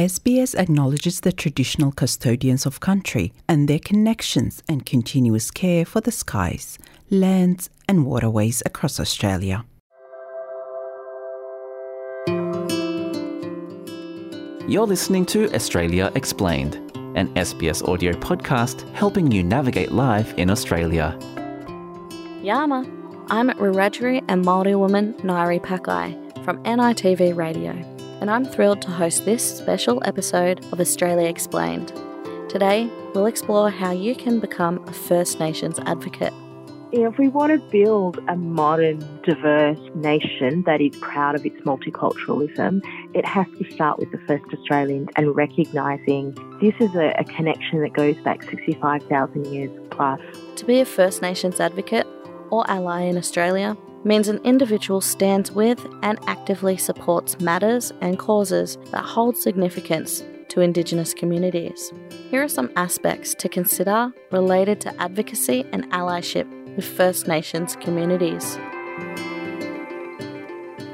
SBS acknowledges the traditional custodians of country and their connections and continuous care for the skies, lands, and waterways across Australia. You're listening to Australia Explained, an SBS audio podcast helping you navigate life in Australia. Yama, I'm Wiradjuri and Māori woman Nairi Pakai from NITV Radio, and I'm thrilled to host this special episode of Australia Explained. Today, we'll explore how you can become a First Nations advocate. If we want to build a modern, diverse nation that is proud of its multiculturalism, it has to start with the first Australians and recognising this is a, a connection that goes back 65,000 years plus. To be a First Nations advocate or ally in Australia means an individual stands with and actively supports matters and causes that hold significance to Indigenous communities. Here are some aspects to consider related to advocacy and allyship with First Nations communities.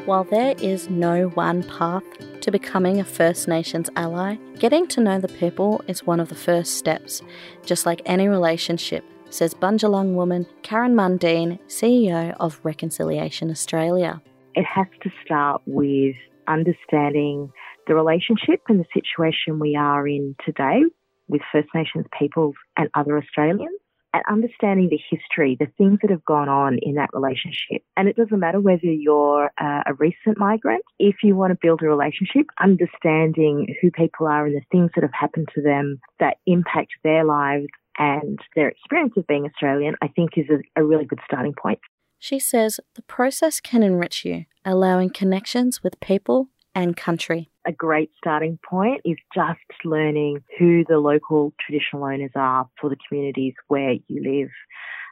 While there is no one path to becoming a First Nations ally, getting to know the people is one of the first steps, just like any relationship, says Bundjalung woman Karen Mundine, CEO of Reconciliation Australia. It has to start with understanding the relationship and the situation we are in today with First Nations peoples and other Australians and understanding the history, the things that have gone on in that relationship. And it doesn't matter whether you're a recent migrant, if you want to build a relationship, understanding who people are and the things that have happened to them that impact their lives and their experience of being Australian, I think is a, a really good starting point. She says the process can enrich you, allowing connections with people and country. A great starting point is just learning who the local traditional owners are for the communities where you live.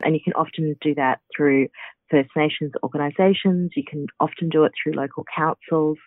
And you can often do that through First Nations organisations, you can often do it through local councils,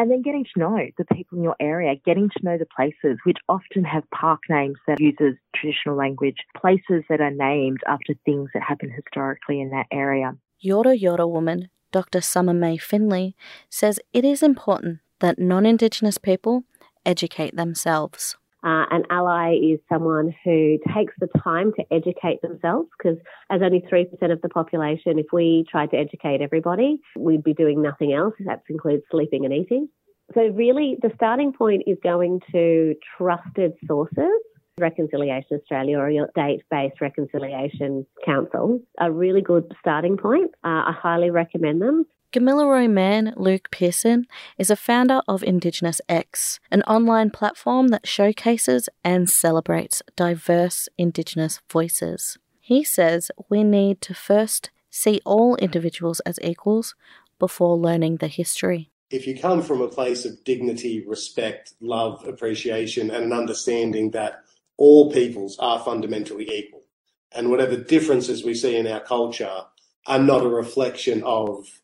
and then getting to know the people in your area, getting to know the places which often have park names that uses traditional language, places that are named after things that happened historically in that area. Yorta Yorta woman Dr. Summer May Finlay says it is important that non Indigenous people educate themselves. Uh, an ally is someone who takes the time to educate themselves because, as only 3% of the population, if we tried to educate everybody, we'd be doing nothing else. That includes sleeping and eating. So, really, the starting point is going to trusted sources. Reconciliation Australia or your date based reconciliation council a really good starting point. Uh, I highly recommend them. Gamilaroi man Luke Pearson is a founder of IndigenousX, an online platform that showcases and celebrates diverse Indigenous voices. He says we need to first see all individuals as equals before learning the history. If you come from a place of dignity, respect, love, appreciation, and an understanding that all peoples are fundamentally equal, and whatever differences we see in our culture are not a reflection of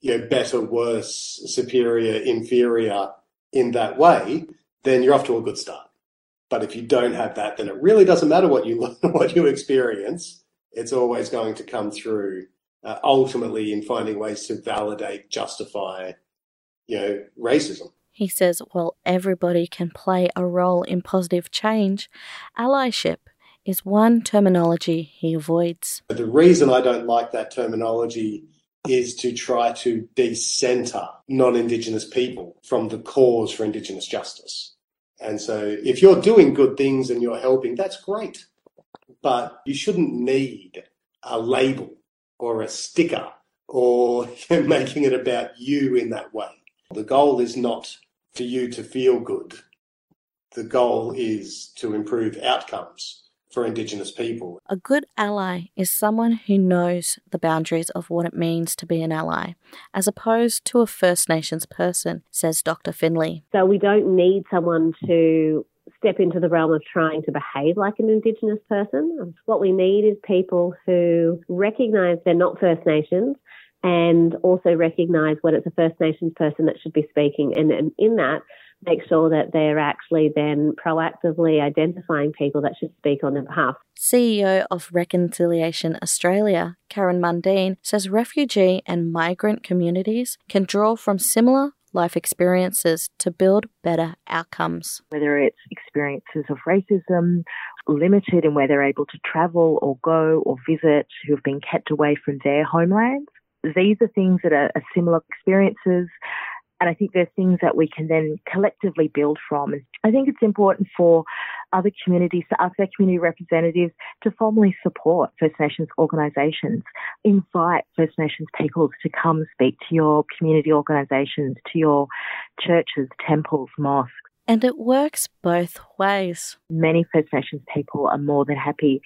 you know, better, worse, superior, inferior in that way, then you're off to a good start. But if you don't have that, then it really doesn't matter what you learn, what you experience. It's always going to come through uh, ultimately in finding ways to validate, justify, you know, racism. He says, while everybody can play a role in positive change, allyship is one terminology he avoids. The reason I don't like that terminology is to try to decenter non-Indigenous people from the cause for Indigenous justice. And so if you're doing good things and you're helping, that's great. But you shouldn't need a label or a sticker or making it about you in that way. The goal is not for you to feel good. The goal is to improve outcomes for Indigenous people. A good ally is someone who knows the boundaries of what it means to be an ally, as opposed to a First Nations person, says Dr. Finlay. So we don't need someone to step into the realm of trying to behave like an Indigenous person. What we need is people who recognise they're not First Nations and also recognise when it's a First Nations person that should be speaking. And, and in that, make sure that they're actually then proactively identifying people that should speak on their behalf. CEO of Reconciliation Australia, Karen Mundine, says refugee and migrant communities can draw from similar life experiences to build better outcomes. Whether it's experiences of racism, limited in where they're able to travel or go or visit, who have been kept away from their homelands. These are things that are, are similar experiences and I think there's things that we can then collectively build from. I think it's important for other communities to ask their community representatives to formally support First Nations organisations. Invite First Nations peoples to come speak to your community organisations, to your churches, temples, mosques. And it works both ways. Many First Nations people are more than happy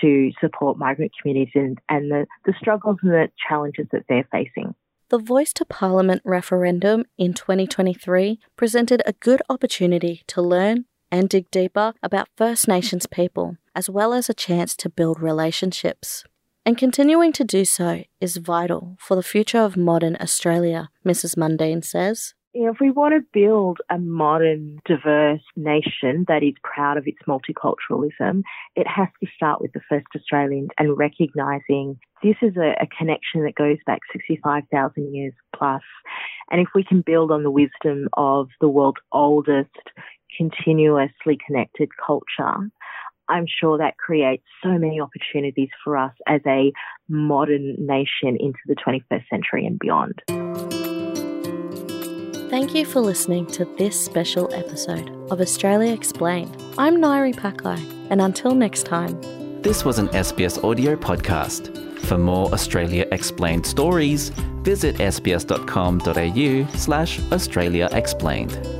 to support migrant communities and, and the, the struggles and the challenges that they're facing. The Voice to Parliament referendum in 2023 presented a good opportunity to learn and dig deeper about First Nations people, as well as a chance to build relationships. And continuing to do so is vital for the future of modern Australia, Mrs. Mundine says. If we want to build a modern, diverse nation that is proud of its multiculturalism, it has to start with the first Australians and recognising this is a, a, connection that goes back 65,000 years plus. And if we can build on the wisdom of the world's oldest continuously connected culture, I'm sure that creates so many opportunities for us as a modern nation into the 21st century and beyond. Thank you for listening to this special episode of Australia Explained. I'm Nairi Pakai, and until next time. This was an SBS audio podcast. For more Australia Explained stories, visit sbs.com.au slash Australia Explained.